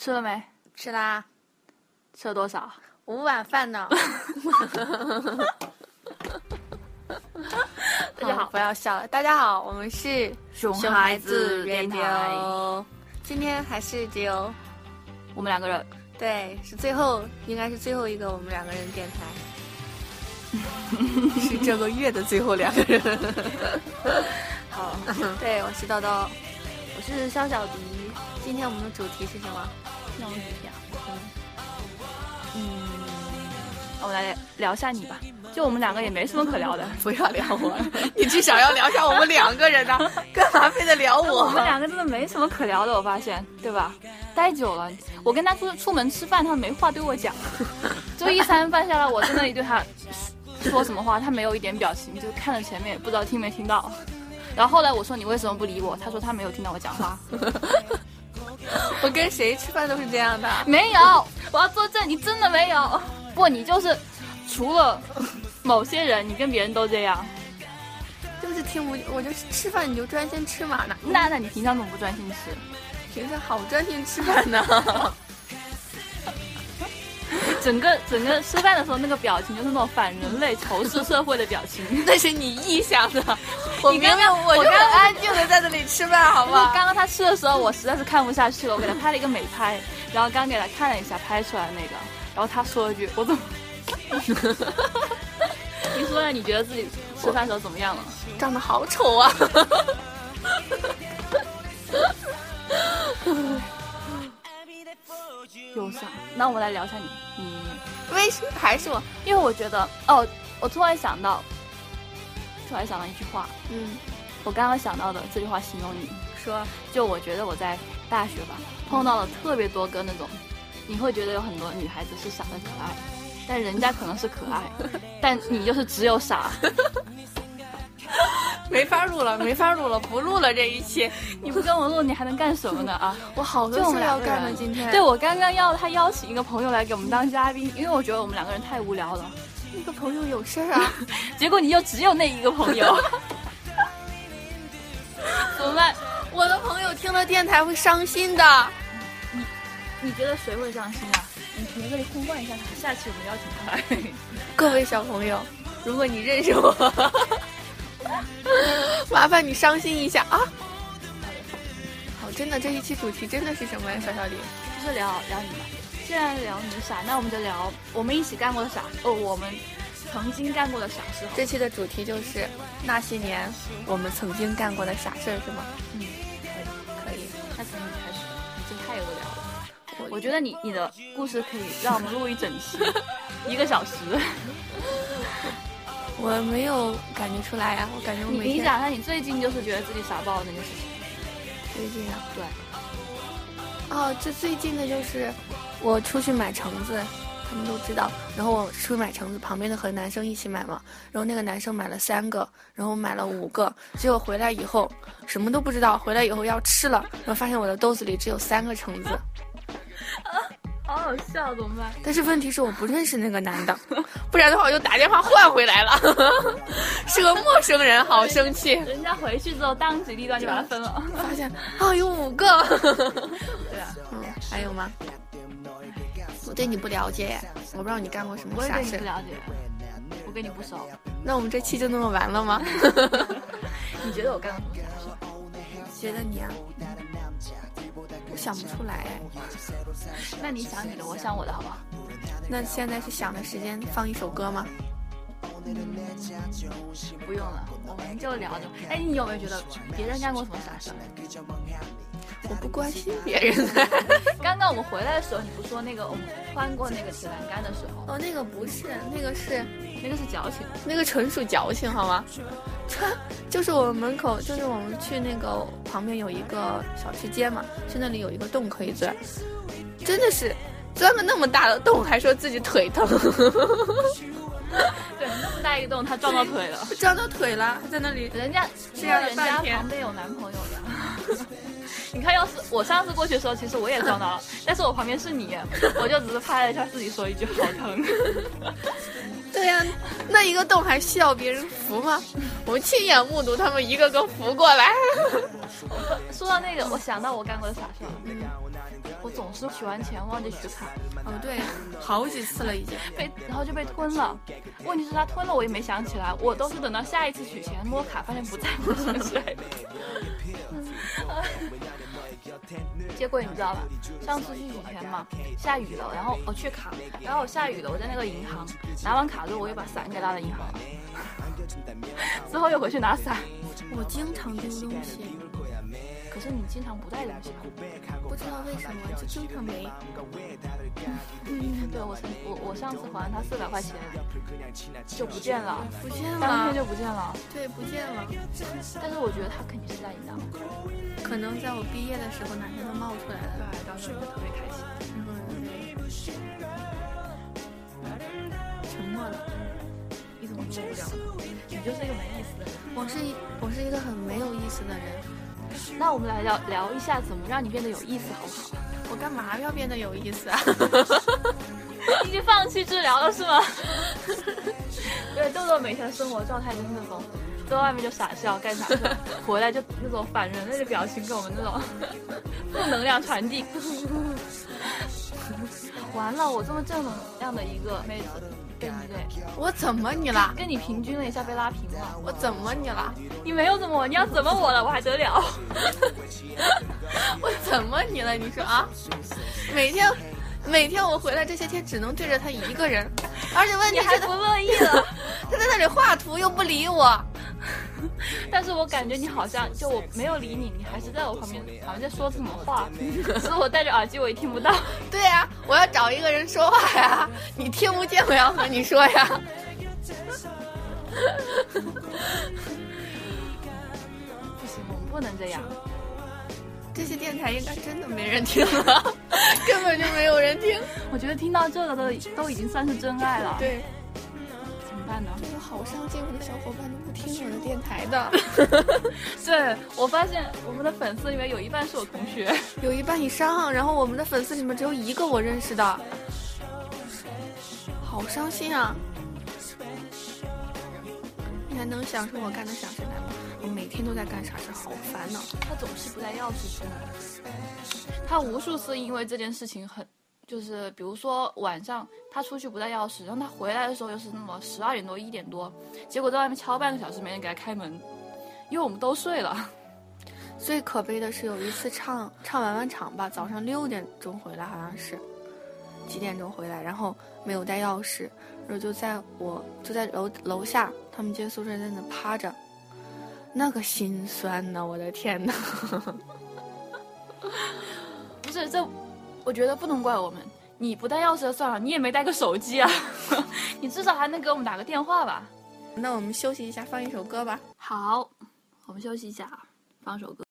吃了没？吃啦，吃了多少？五碗饭呢。大家好不要笑了。大家好，我们是熊孩子电电台今天还是只有我们两个人。对，是最后，应该是最后一个我们两个人电台。是这个月的最后两个人。好，对，我是叨叨。我是肖小迪。今天我们的主题是什么？嗯，我们来聊一下你吧。就我们两个也没什么可聊的，不要聊我，你至少要聊一下我们两个人呢，干嘛非得聊我？我们两个真的没什么可聊的，我发现，对吧？待久了，我跟他出出门吃饭，他没话对我讲，就一餐饭下来，我在那里对他说什么话，他没有一点表情，就看着前面，不知道听没听到。然后后来我说你为什么不理我？他说他没有听到我讲话。我跟谁吃饭都是这样的，没有，我要作证，你真的没有。不，你就是除了 某些人，你跟别人都这样。就是听不，我就吃饭你就专心吃嘛呢。那那你平常怎么不专心吃？平常好专心吃饭呢。整个整个吃饭的时候那个表情就是那种反人类仇视社会的表情。那是你臆想的，我明刚刚明我就安静的在这里吃饭，好不不好？刚刚他吃的时候，我实在是看不下去了，我给他拍了一个美拍，然后刚给他看了一下拍出来的那个，然后他说了一句：“我怎么？”你说呢？你觉得自己吃饭的时候怎么样了？长得好丑啊！忧伤。那我们来聊一下你，你，为什么还是我？因为我觉得，哦，我突然想到，突然想到一句话，嗯，我刚刚想到的这句话形容你，说就我觉得我在大学吧碰到了特别多个那种，你会觉得有很多女孩子是傻的可爱，但人家可能是可爱，但你就是只有傻。没法录了，没法录了，不录了这一期。你不跟我录，你还能干什么呢啊？我好多事要干呢，今天。对，我刚刚要他邀请一个朋友来给我们当嘉宾，因为我觉得我们两个人太无聊了。那个朋友有事儿啊。结果你就只有那一个朋友，怎么办？我的朋友听了电台会伤心的。你你觉得谁会伤心啊？你你在这里呼唤一下他，下期我们邀请他来。各位小朋友，如果你认识我，麻烦你伤心一下啊！好，真的这一期主题真的是什么呀，小小李？就是聊聊你嘛。既然聊你傻，那我们就聊我们一起干过的傻哦，我们曾经干过的傻事。这期的主题就是那些年我们曾经干过的傻事儿，是吗？嗯，可以，可以。那从你开始，你这太有的聊了。我觉得你你的故事可以让我们录一整期，一个小时。我没有感觉出来呀、我感觉我每天你你讲一下，你最近就是觉得自己傻爆的那件事情。最近啊，对，哦，这最近的就是我出去买橙子，他们都知道。然后我出去买橙子，旁边的和男生一起买嘛。然后那个男生买了三个，然后我买了五个。结果回来以后什么都不知道，回来以后要吃了，然后发现我的兜子里只有三个橙子。好好笑，怎么办？但是问题是我不认识那个男的，不然的话我就打电话换回来了。是个陌生人，好生气。人家回去之后当机立断就把它分了。发现啊有五个。对啊，嗯，还有吗？我对你不了解，我不知道你干过什么傻事我也对你不。了解，我跟你不熟。那我们这期就那么完了吗？你觉得我干过什么傻事？觉得你啊，我想不出来。那你想你的，我想我的，好不好？那现在是想的时间，放一首歌吗？不用了，我们就聊着。哎，你有没有觉得别人干过什么傻事？我不关心别人。刚刚我们回来的时候，你不说那个我们穿过那个铁栏杆的时候，哦，那个不是，那个是那个是矫情。那个纯属矫情，好吗？穿 就是我们门口，就是我们去那个旁边有一个小吃街嘛，去那里有一个洞可以钻，真的是钻个那么大的洞，还说自己腿疼，对，那么大一个洞，他撞到腿了。撞到腿了，还在那里。人家这样了人家旁边有男朋友的。你看，要是我上次过去的时候，其实我也撞到了，但是我旁边是你，我就只是拍了一下自己，说一句好疼。对呀、那一个洞还需要别人扶吗？我亲眼目睹他们一个个扶过来。说到那个，我想到我干过的傻事儿，我总总是取完钱忘记取卡，哦，对，好几次了已经。被然后就被吞了。问题是他吞了我也没想起来，我都是等到下一次取钱摸卡发现不在，我想起来的。结果你知道吧？上次去取钱嘛，下雨了，然后我去卡，然后我下雨了，我在那个银行拿完卡之后，我又把伞给落在银行了，之后又回去拿伞。我经常丢东西，可是你经常不带东西吧？不知道为什么就经常没。嗯对我曾我我上次还他四百块钱就不见了，不见了当天了，就不见了。对，不见了。但是我觉得他肯定是在你那。可能在我毕业的时候哪天都冒出来了。对，当时就特别开心。嗯，沉默了。你怎么受不了呢？你就是一个没意思的人。我是一我是一个很没有意思的人。那我们来聊聊一下怎么让你变得有意思，好不好？我干嘛要变得有意思啊？你已经放弃治疗了是吗？对，豆豆每天的生活状态就是那种，在外面就傻笑干啥事，回来就那种反人类的表情给我们那种负能量传递。完了，我这么正能量的一个妹子，被你给我怎么你了？跟你平均了一下，被拉平了。我怎么你了？你没有怎么我，你要怎么我了？我还得了？我怎么你了？你说啊？每天每天我回来这些天只能对着他一个人，而且问题还不乐意了？他在那里画图又不理我。但是我感觉你好像就我没有理你，你还是在我旁边，好像在说什么话。可是我戴着耳机，我也听不到。对呀、我要找一个人说话呀，你听不见我要和你说呀。不行，我们不能这样。这些电台应该真的没人听了，根本就没有人听。我觉得听到这个都都已经算是真爱了。，对，怎么办呢？我好伤心，我的小伙伴都不听我的电台的，对我发现我们的粉丝里面有一半是我同学。有一半以上。然后我们的粉丝里面只有一个我认识的，好伤心啊！你还能想出我干的傻事来吗？我每天都在干傻事，好烦恼。他总是不带钥匙出门。他无数次因为这件事情很，就是比如说晚上他出去不带钥匙，然后他回来的时候又是那么十二点多一点多，结果在外面敲半个小时没人给他开门，因为我们都睡了。最可悲的是有一次唱唱完完场吧，早上六点钟回来，好像是几点钟回来，然后没有带钥匙，然后就在我就在楼楼下，他们接宿舍在那趴着，那个心酸呐，我的天呐！不是这，我觉得不能怪我们。你不带钥匙就算了，你也没带个手机啊，你至少还能给我们打个电话吧？那我们休息一下，放一首歌吧。好，我们休息一下，放首歌。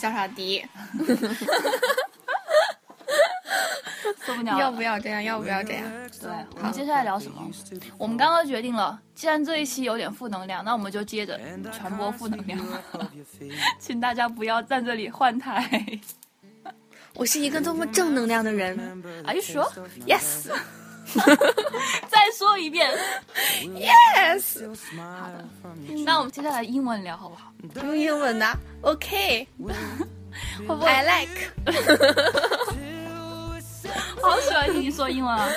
小傻迪，受不了了。要不要这样？要不要这样？对，我们接下来聊什么？我们刚刚决定了，既然这一期有点负能量，那我们就接着传播负能量。请大家不要在这里换台。我是一个多么正能量的人 Are you sure？！Yes 再说一遍。Yes，好的那我们接下来英文聊好不好？用英文的 OK，I 会不会？like。好喜欢听你说英文啊！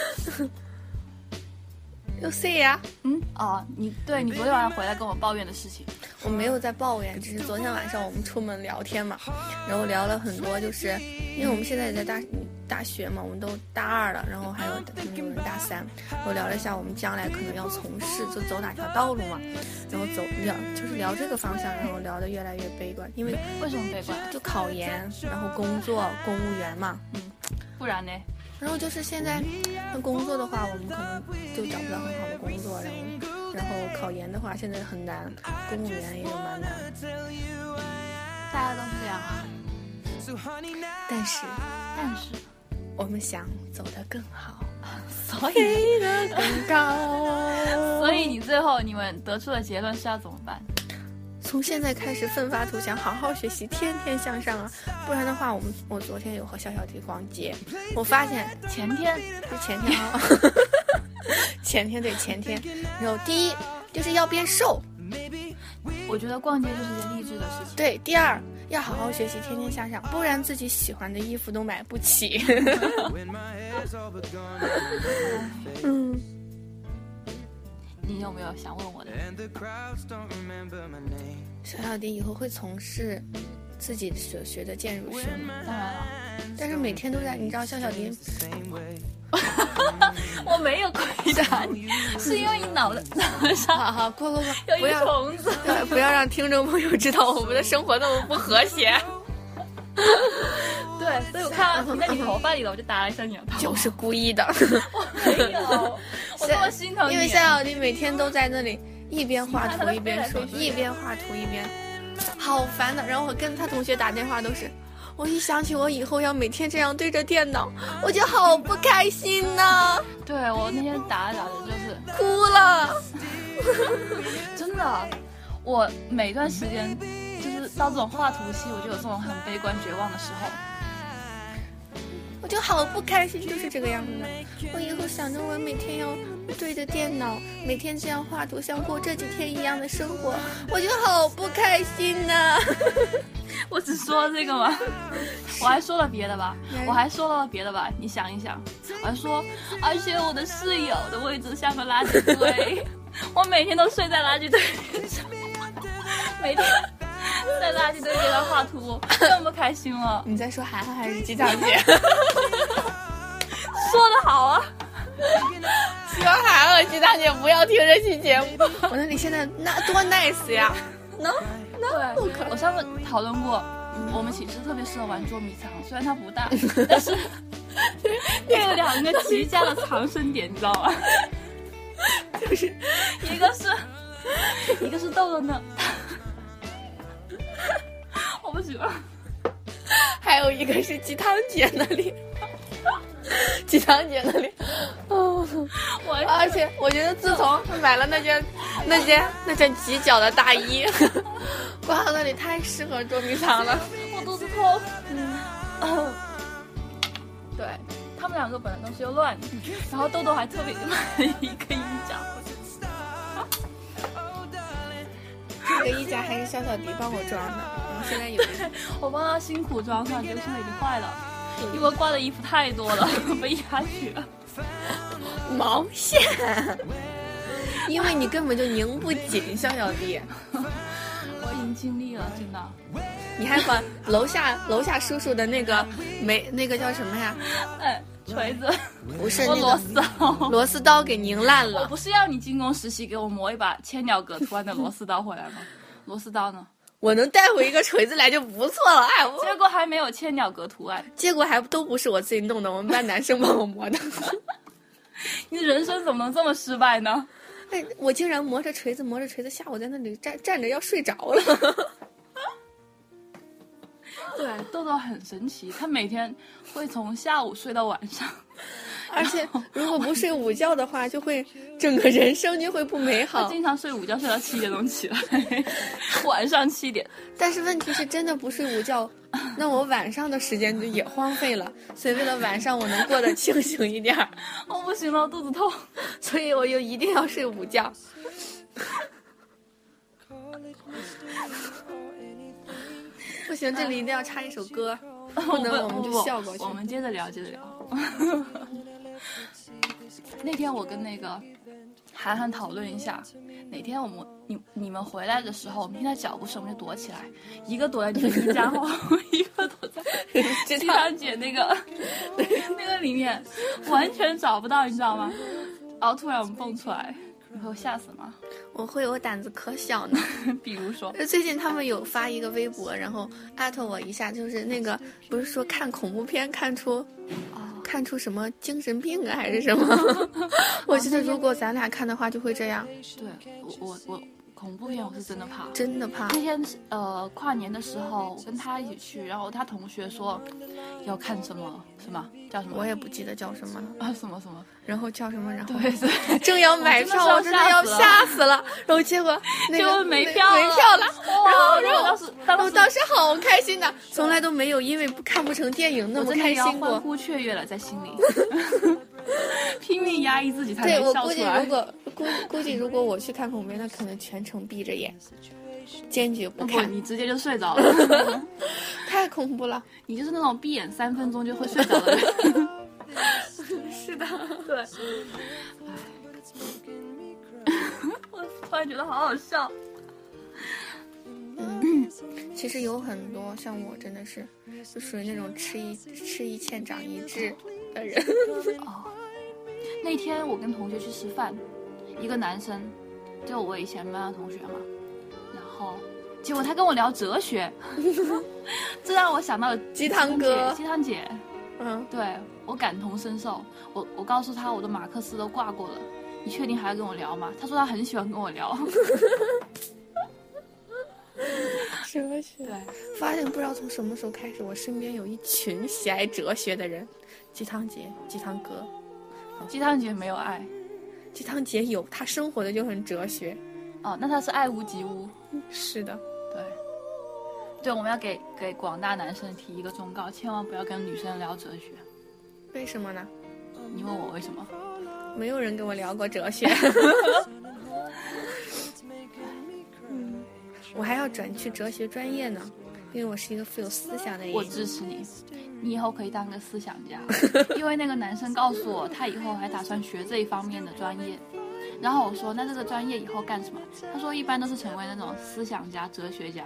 有 say 呀、嗯，哦，你对你昨天晚上回来跟我抱怨的事情，我没有在抱怨，只是昨天晚上我们出门聊天嘛，然后聊了很多，就是因为我们现在也在大大学嘛，我们都大二了，然后还有有人大三，我聊了一下我们将来可能要从事就走哪条道路嘛，然后走聊就是聊这个方向，然后聊得越来越悲观，因为为什么悲观？就考研，然后工作公务员嘛，嗯不然呢？然后就是现在，那工作的话，我们可能就找不到很好的工作，然后，然后考研的话，现在很难，公务员也有蛮难。大家都是这样啊。但是，但是，我们想走得更好，所以，飞得更高。所以你最后你们得出的结论是要怎么办？从现在开始奋发图强，好好学习，天天向上啊！不然的话，我们我昨天有和小小迪逛街，我发现前天是前天啊，前天对前天，然后第一就是要变瘦，我觉得逛街就是件励志的事情。对，第二要好好学习，天天向上，不然自己喜欢的衣服都买不起。嗯，你有没有想问我的？小小迪以后会从事自己所学的建筑学吗？当然了，但是每天都在，你知道小小迪 我没有回答你，是因为你脑子脑袋上好好，快快有快，一不要虫子。不要让听众朋友知道我们的生活那么不和谐。对，所以我看到你在你头发里了，我就打了一下你。就是故意的，我没有，我这么心疼你。因为夏小迪每天都在那里一边画图一边说，一边画图一边，好烦的。然后我跟他同学打电话都是，我一想起我以后要每天这样对着电脑，我就好不开心呐、对我那天打着打着就是哭了。真的，我每段时间就是到这种画图期，我就有这种很悲观绝望的时候。我就好不开心，就是这个样子的。我以后想着我每天要对着电脑，每天这样画图，像过这几天一样的生活，我就好不开心呐、我只说了这个吗？我还说了别的吧？我还说了别的吧？你想一想，我还说，而且我的室友的位置像个垃圾堆，我每天都睡在垃圾堆上，每天在垃圾堆边上画图，这么开心了。你在说涵涵还是鸡大姐？说的好啊，希望涵涵和鸡大姐不要听这期节目。我那你现在那多 nice 呀！能能不我上次讨论过，我们寝室特别适合玩捉迷藏，虽然它不大，但是它有两个极佳的藏身点，你知道吗？就是一个是，一个是豆豆呢，我不喜欢。还有一个是鸡汤姐那里，鸡汤姐那里，哦，我而且我觉得自从买了那件那件那件极脚的大衣，挂到那里太适合捉迷藏了。我肚子痛。嗯，对他们两个本来东西又乱，然后豆豆还特别买了一个衣架。个衣架还是小小迪帮我装的，我们现在有 我帮他辛苦装上，结果现在已经坏了，因为挂的衣服太多了，被压去了。毛线，因为你根本就拧不紧，小小迪。我已经尽力了，真的。你还把楼下楼下叔叔的那个没那个叫什么呀？哎，锤子，不是螺丝刀。螺丝刀给拧烂了。我不是要你进宫实习给我磨一把千鸟格图案的螺丝刀回来吗？螺丝刀呢？我能带回一个锤子来就不错了。哎，我结果还没有千鸟格图案。结果还都不是我自己弄的，我们班男生帮我磨的。你的人生怎么能这么失败呢？哎，我竟然磨着锤子磨着锤子，下午在那里站站着要睡着了。对，豆豆很神奇，他每天会从下午睡到晚上，而且如果不睡午觉的话，就会整个人生就会不美他好。经常睡午觉睡到七点钟起来，晚上七点。但是问题是真的不睡午觉，那我晚上的时间就也荒废了。所以为了晚上我能过得清醒一点儿，我不行了，我肚子痛。所以我就一定要睡午觉。不行，这里一定要插一首歌，不能我们就笑过去我。们接着聊，接着聊。那天我跟那个涵涵讨论一下，哪天我们你你们回来的时候，我们听到脚步声，我们就躲起来，一个躲在你的瑜伽后，一个躲在鸡汤姐那个那个里面，完全找不到，你知道吗？然后突然我们蹦出来，你会吓死吗？我会我胆子可小呢。比如说，最近他们有发一个微博，然后艾特我一下，就是那个不是说看恐怖片看出哦，看出什么精神病啊还是什么？我觉得如果咱俩看的话就会这样，对我我我恐怖片我是真的怕。真的怕。那天呃跨年的时候，我跟他一起去，然后他同学说要看什么什么叫什么，我也不记得叫什么，啊什么什么，然后叫什么，然后对对，正要买票，我我真的要吓吓死了。然后结果 那结个果没票了没票了，然后然后当时当时我当时好开心的，从来都没有因为不看不成电影那么开心过。欢呼雀跃了，在心里，拼命压抑自己才对能我估计，笑出来如。果估估计如果我去看恐怖片，那可能全程闭着眼，坚决不不，看，你直接就睡着了，太恐怖了。你就是那种闭眼三分钟就会睡着的人。是的，对，我突然觉得好好笑。嗯其实有很多像我，真的是就属于那种吃一吃一堑长一智的人。哦，那天我跟同学去吃饭，一个男生，就我以前班的同学嘛，然后结果他跟我聊哲学，这让我想到了鸡汤哥鸡汤姐，嗯，对我感同身受。我我告诉他我的马克思都挂过了，你确定还要跟我聊吗？他说他很喜欢跟我聊。哲学。对，发现不知道从什么时候开始，我身边有一群喜爱哲学的人。鸡汤姐、鸡汤哥、鸡汤姐没有爱鸡汤姐有，她生活的就很哲学。哦，那她是爱屋及乌。是的，对，对，我们要给给广大男生提一个忠告，千万不要跟女生聊哲学。为什么呢？你问我为什么？没有人跟我聊过哲学。嗯，我还要转去哲学专业呢，因为我是一个富有思想的人。我支持你，你以后可以当个思想家。因为那个男生告诉我，他以后还打算学这一方面的专业。然后我说，那这个专业以后干什么？他说，一般都是成为那种思想家、哲学家。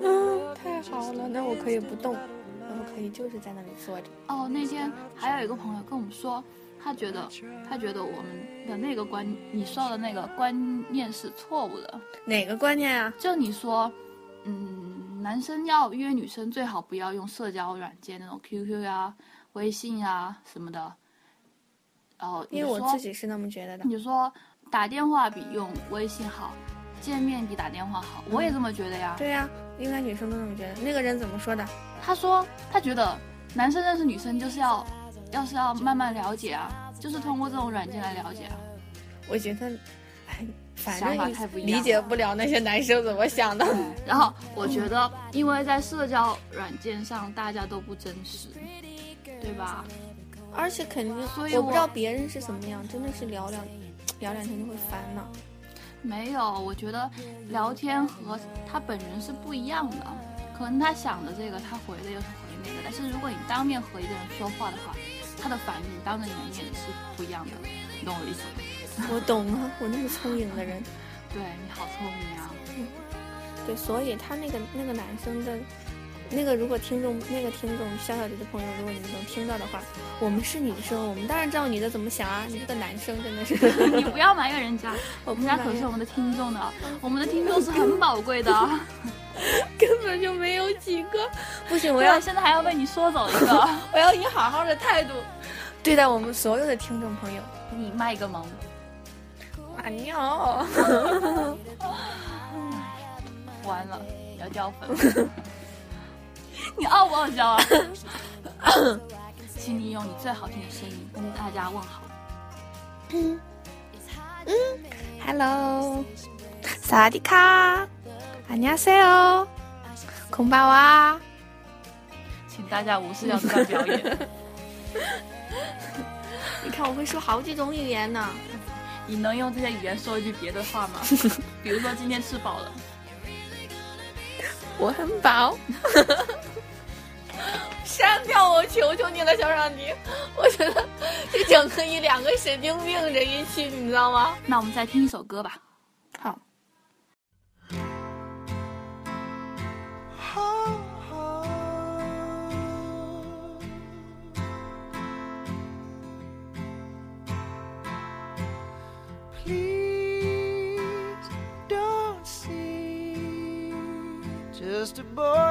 嗯，太好了，那我可以不动，那我可以就是在那里坐着。哦，那天还有一个朋友跟我们说，他觉得他觉得我们的那个观，你说的那个观念是错误的。哪个观念啊？就你说，嗯，男生要约女生最好不要用社交软件那种 QQ 呀、微信呀什么的。然后因为我自己是那么觉得的。你说打电话比用微信好，见面比打电话好，我也这么觉得呀。对呀、应该女生都这么觉得。那个人怎么说的？他说他觉得男生认识女生就是要，要是要慢慢了解啊，就是通过这种软件来了解啊。我觉得，哎，反想法正太不一样理解不了那些男生怎么想的。然后我觉得，因为在社交软件上大家都不真实，对吧？而且肯定，所以我不知道别人是什么样，真的是聊聊聊两天就会烦了。没有，我觉得聊天和他本人是不一样的。可能他想的这个，他回的又是回那个。但是如果你当面和一个人说话的话，他的反应当着你的面是不一样的，你懂我的意思吗？我懂啊，我那么聪明的人。对你好聪明啊！对，所以他那个那个男生的，那个如果听众那个听众小小姐的朋友，如果你们能听到的话，我们是女生，我们当然知道女的怎么想啊。你这个男生真的是，你不要埋怨人家，我们家可是我们的听众的，我们的听众是很宝贵的。根本就没有几个。不行，我我要要现在还要被你说走一个。我要以好好的态度 对待我们所有的听众朋友。你卖个萌，啊尿！完了要掉粉。你傲不傲娇啊？请你用你最好听的声音跟大家问好。Hello，萨瓦迪卡，안녕하세요，空巴哇。请大家无视掉这段表演。你看我会说好几种语言呢。你能用这些语言说一句别的话吗？比如说今天吃饱了。我很饱。删掉我，求求你了，小上迪！我觉得这整个一两个神经病这一期，你知道吗？那我们再听一首歌吧。 to board.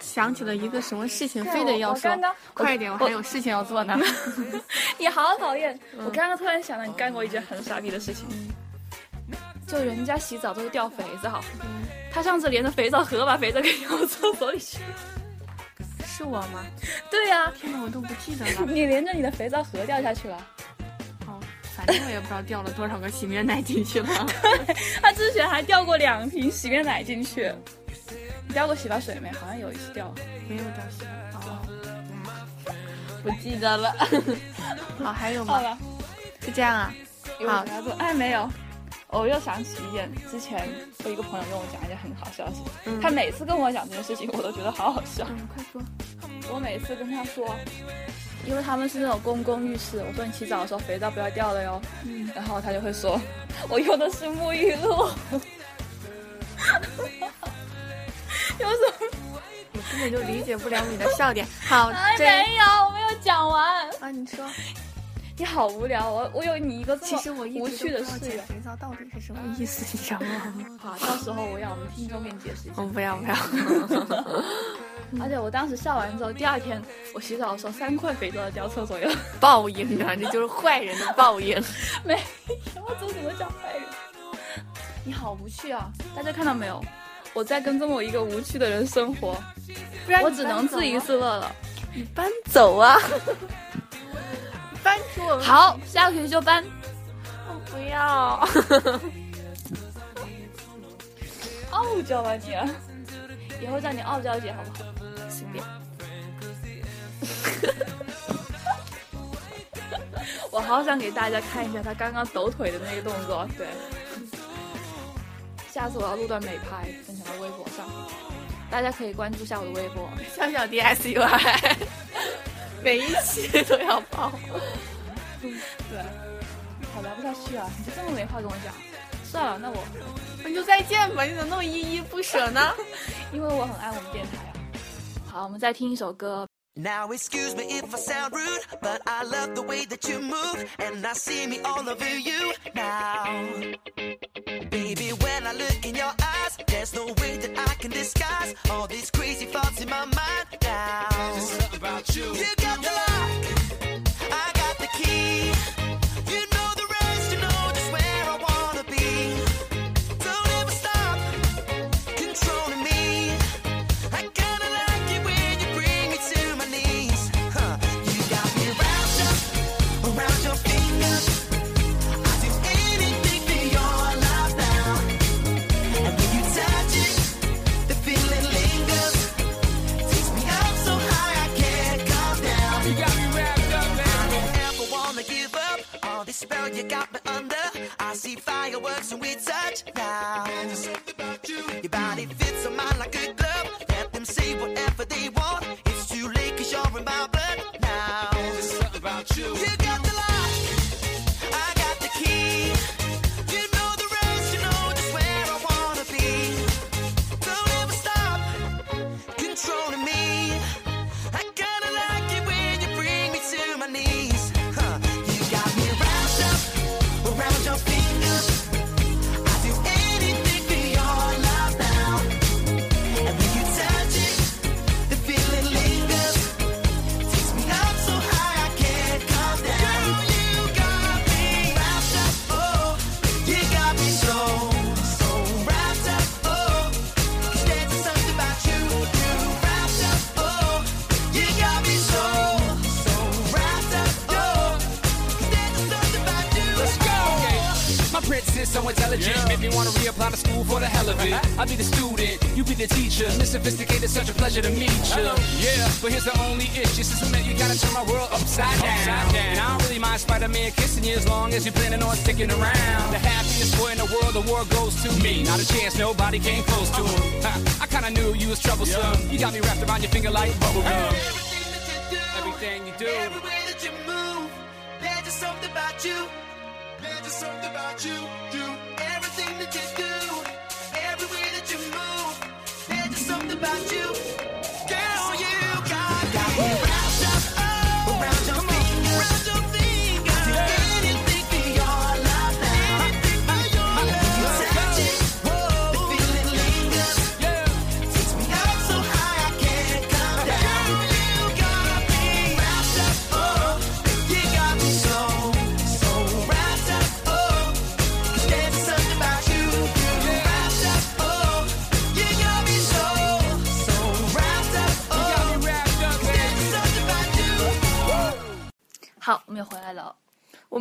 想起了一个什么事情，非得要说我刚刚，快点，我还有事情要做呢。你好讨厌！我刚刚突然想到，你干过一件很傻逼的事情，就人家洗澡都是掉肥皂，他上次连着肥皂盒把肥皂给掉厕所里去。是我吗？对呀、天哪，我都不记得了。你连着你的肥皂盒掉下去了。哦，反正我也不知道掉了多少个洗面奶进去了。他之前还掉过两瓶洗面奶进去。你掉过洗发水没？好像有一次掉了。没有掉洗发。哦，不记得了。好，还有吗？好了，就这样啊。好有啥做？哎，没有。我又想起一件，之前我一个朋友跟我讲一件很好笑的事情。嗯他每次跟我讲这件事情，我都觉得好好笑。嗯，快说。我每次跟他说，因为他们是那种公共浴室，我说你洗澡的时候肥皂不要掉了哟。嗯然后他就会说，我用的是沐浴露。本就理解不了你的笑点。好，哎，没有，我没有讲完。啊，你说。你好无聊，我我有你一个其实我一无趣的直都不知道室友。肥皂到底是什么意思，你知道吗？好，到时候我要我们听众给你解释一下。我不要不要。而且我当时笑完之后，第二天我洗澡的时候，三块肥皂都掉厕所里了。报应啊，这就是坏人的报应。没有，我怎么讲坏人？你好无趣啊！大家看到没有？我在跟这么一个无趣的人生活，不然我只能自娱自乐了。你搬走啊！搬出我们。好，下个学期就搬。我不要。傲娇吧你，以后叫你傲娇姐好不好？随便。我好想给大家看一下他刚刚抖腿的那个动作，对。下次我要录段美拍，分享到微博上，大家可以关注一下我的微博。小小 DSUI，每一期都要爆。对，好聊不下去啊！你就这么没话跟我讲，算了，那我那就再见吧，你怎么那么依依不舍呢？因为我很爱我们电台啊。好，我们再听一首歌。Now excuse me if I sound rude, but I love the way that you move, and I see me all over you now. Baby, when I look in your eyes, there's no way that I can disguise all these crazy thoughts in my mind now. something about you. You got the lock, I got the key. You got me under. I see fireworks when we touch now. Your body fits on mine Sophisticated, such a pleasure to meet you. Yeah, but here's the only issue. Since we met, you gotta turn my world upside down. And I don't really mind Spider-Man kissing you as long as you're planning on sticking around. The happiest boy in the world, the war goes to me. Not a chance, nobody came close to him. Ha, I kinda knew you was troublesome. You got me wrapped around your finger like bubblegum. Everything Everything that you do. you do.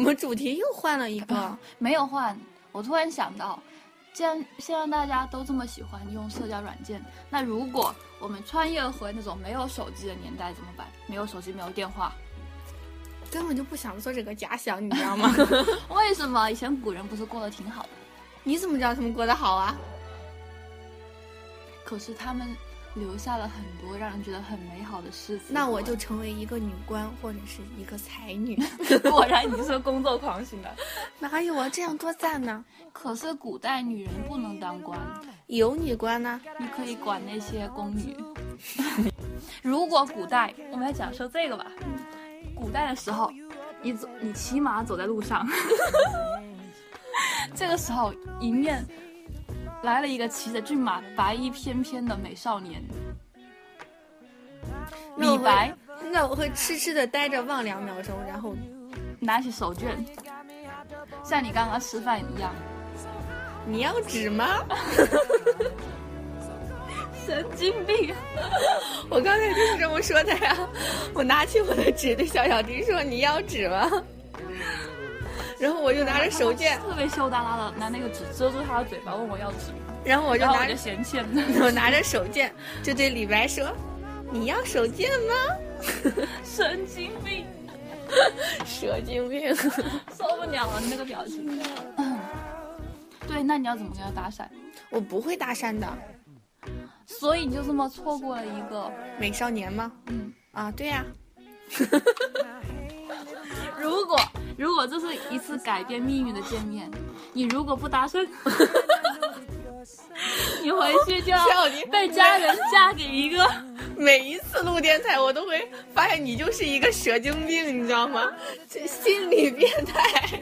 们主题又换了一个，没有换，我突然想到，既然现在大家都这么喜欢用社交软件，那如果我们穿越回那种没有手机的年代怎么办？没有手机，没有电话，根本就不想做这个假想，你知道吗？为什么以前古人不是过得挺好的？你怎么知道他们过得好啊？可是他们留下了很多让人觉得很美好的事情。那我就成为一个女官或者是一个才女。果然你是工作狂型的。哪有啊？这样多赞呢！可是古代女人不能当官，有女官呢、你可以管那些宫女。如果古代，我们来讲说这个吧。古代的时候，你走，你骑马走在路上，这个时候迎面来了一个骑着骏马、白衣翩翩的美少年，李白那我会痴痴的呆着望两秒钟，然后拿起手绢，像你刚刚吃饭一样，你要纸吗？神经病。我刚才就是这么说的呀。我拿起我的纸对小小丁说：“你要纸吗？”然后我就拿着手绢，特别羞答答的拿那个纸遮住他的嘴巴，问我要纸，然后我就拿着嫌弃 我拿着手绢，就对李白说：“你要手绢吗 神经病？”蛇精病。受不了了，你那个表情。嗯，对，那你要怎么跟他搭讪？我不会搭讪的，所以你就这么错过了一个，美少年吗？嗯，啊，对呀、如果如果这是一次改变命运的见面，你如果不搭讪，你回去就要被家人嫁给一个。每一次录电台，我都会发现你就是一个蛇精病，你知道吗？这 心理变态。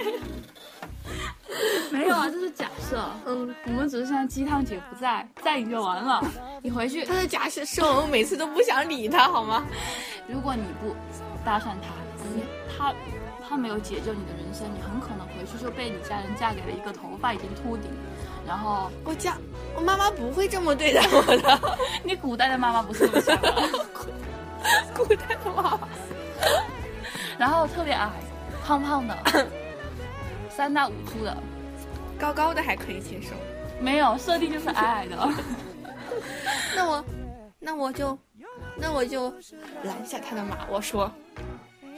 没有啊，这是假设。嗯，我们只是现在鸡汤姐不在，在你就完了。你回去他的假设是我们每次都不想理他，好吗？如果你不搭讪他，你他他没有解救你的人生，你很可能回去就被你家人嫁给了一个头发已经秃顶，然后我家我妈妈不会这么对待我的。你古代的妈妈不是这么想的，古代的妈妈，然后特别矮，胖胖的，三大五粗的，高高的还可以接受。没有设定就是矮矮的。那我，那我就，那我就拦下他的马，我说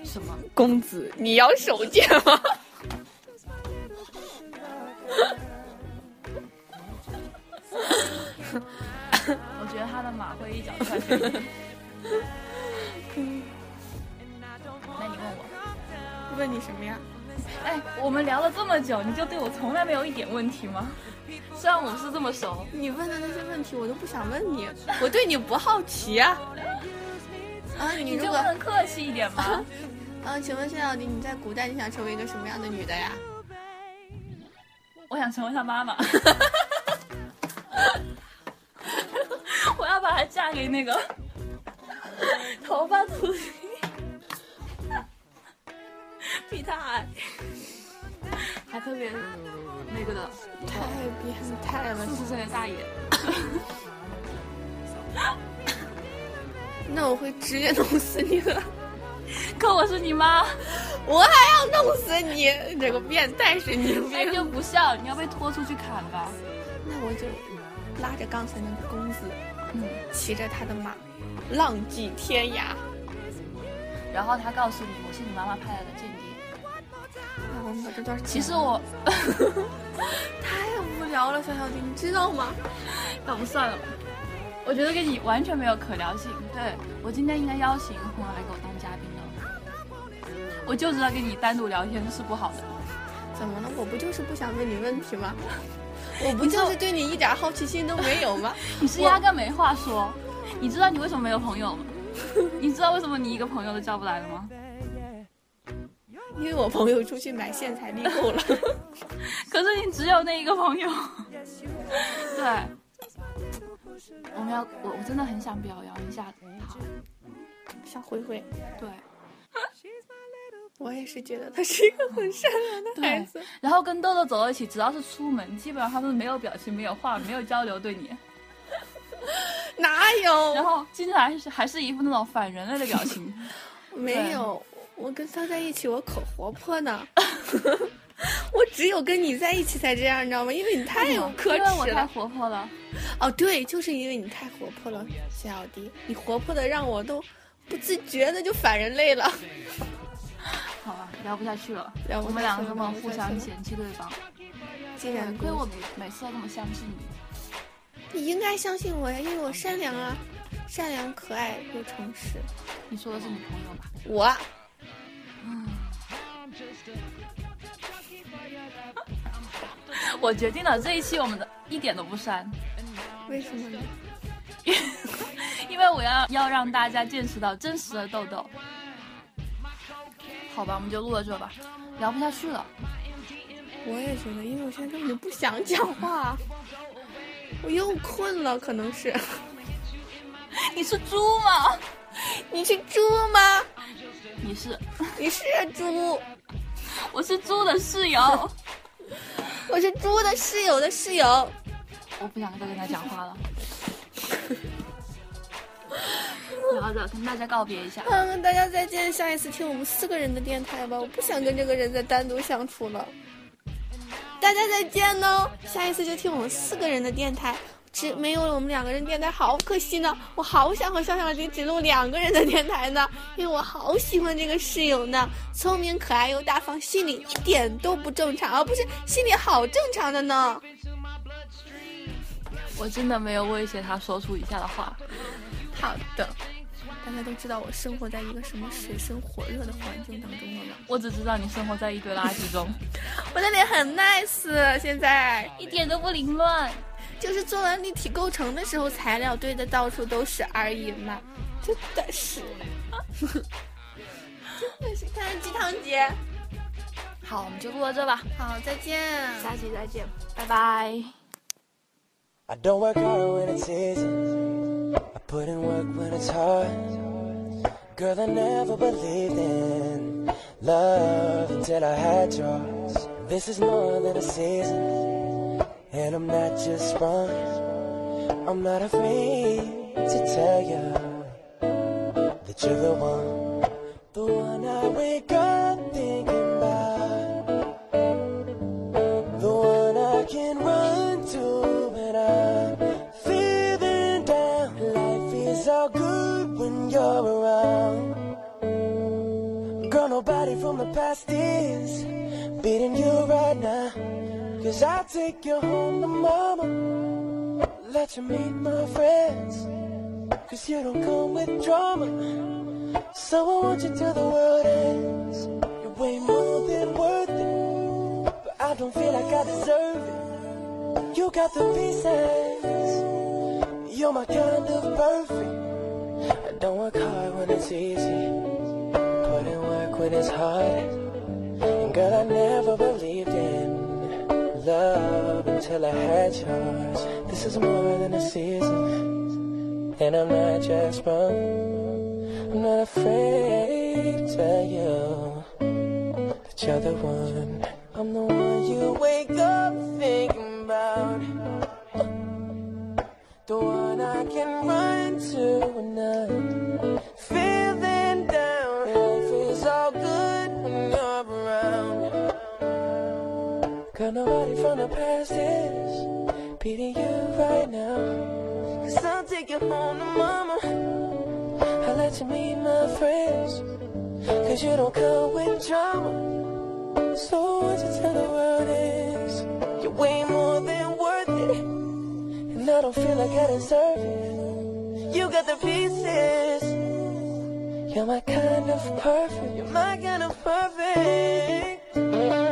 什么？公子，你要手贱吗？我觉得他的马会一脚踹飞你。那你问我，问你什么呀？哎，我们聊了这么久，你就对我从来没有一点问题吗？虽然我们是这么熟，你问的那些问题我都不想问你，我对你不好奇啊。啊，你你就不能客气一点吗？啊，请问谢小迪，你在古代你想成为一个什么样的女的呀？我想成为她妈妈，我要把她嫁给那个头发秃顶，比她矮，还特别那个的太变态了！四十岁的大爷。那我会直接弄死你了，可我是你妈，我还要弄死你，这个变态神经病！那就不像，你要被拖出去砍吧。那我就拉着刚才那个公子，嗯，骑着他的马，浪迹天涯。然后他告诉你，我是你妈妈派来的间谍。那我们把这段其实我，太无聊了，小小丁，你知道吗？那不算了吧。我觉得跟你完全没有可聊性。对我今天应该邀请红来给我当嘉宾的，我就知道跟你单独聊天是不好的。怎么了？我不就是不想问你问题吗？我不就是对你一点好奇心都没有吗？你是压根没话说。你知道你为什么没有朋友吗？你知道为什么你一个朋友都叫不来了吗？因为我朋友出去买线材立够了。可是你只有那一个朋友。对，我们要我我真的很想表扬一下他。小灰灰，对我也是觉得他是一个很善良的孩子。，然后跟豆豆走到一起，只要是出门，基本上他都是没有表情、没有话、没有交流对你，哪有？然后经常还是还是一副那种反人类的表情。没有，我跟他在一起，我可活泼呢。我只有跟你在一起才这样，你知道吗？因为你太有可因为我太耻了。活泼了。哦，对，就是因为你太活泼了，谢小迪，你活泼的让我都不自觉的就反人类了。好了，聊不下去了。聊不我们下去了两个这么互相嫌弃对方，竟然亏我每次都这么相信你。你应该相信我呀，因为我善良啊，善良、可爱又诚实。你说的是你朋友吧？我我决定了，这一期我们的一点都不删，为什么呢？因为我要要让大家见识到真实的豆豆。好吧，我们就录到这吧，聊不下去了。我也觉得，因为我现在根本就不想讲话，我又困了，可能是。你是猪吗？你是猪吗？你是，你是猪，我是猪的室友。我是猪的室友的室友。我不想再跟他讲话了。聊到这，跟大家告别一下。嗯，大家再见，下一次听我们四个人的电台吧，我不想跟这个人再单独相处了。大家再见哦，下一次就听我们四个人的电台。只没有了我们两个人电台，好可惜呢！我好想和小小迪只录两个人的电台呢，因为我好喜欢这个室友呢，聪明可爱又大方，心里一点都不正常，啊，不是心里好正常的呢。我真的没有威胁他说出以下的话。好的，大家都知道我生活在一个什么水深火热的环境当中了吗？我只知道你生活在一堆垃圾中，我的脸很 nice，现在一点都不凌乱。就是做完立体构成的时候，材料堆的到处都是而已嘛，真的是，真的是看看鸡汤姐。好，我们就录到这吧，好，再见。下期再见，拜拜。I don't work hard when it's easy. I put in work when it's hard. Girl, I never believed in love until I had yours. This is more than a season, and I'm not just sprung. I'm not afraid to tell you that you're the one, the one I wake up from the past is beating you right now. Cause I take you home to mama. Let you meet my friends. Cause you don't come with drama. So I want you till the world ends. You're way more than worth it. But I don't feel like I deserve it. You got the pieces. You're my kind of perfect. I don't work hard when it's easy. When it's hard. And girl, I never believed in love until I had yours. This is more than a season. And I'm not just sprung. I'm not afraid to tell you that you're the one. I'm the one you wake up thinking about. The one I can run to when I'm Got nobody from the past is beating you right now. Cause I'll take you home to mama. I'll let you meet my friends. Cause you don't come with drama. So what you tell the world is You're way more than worth it And I don't feel like I deserve it You got the pieces You're my kind of perfect You're my kind of perfect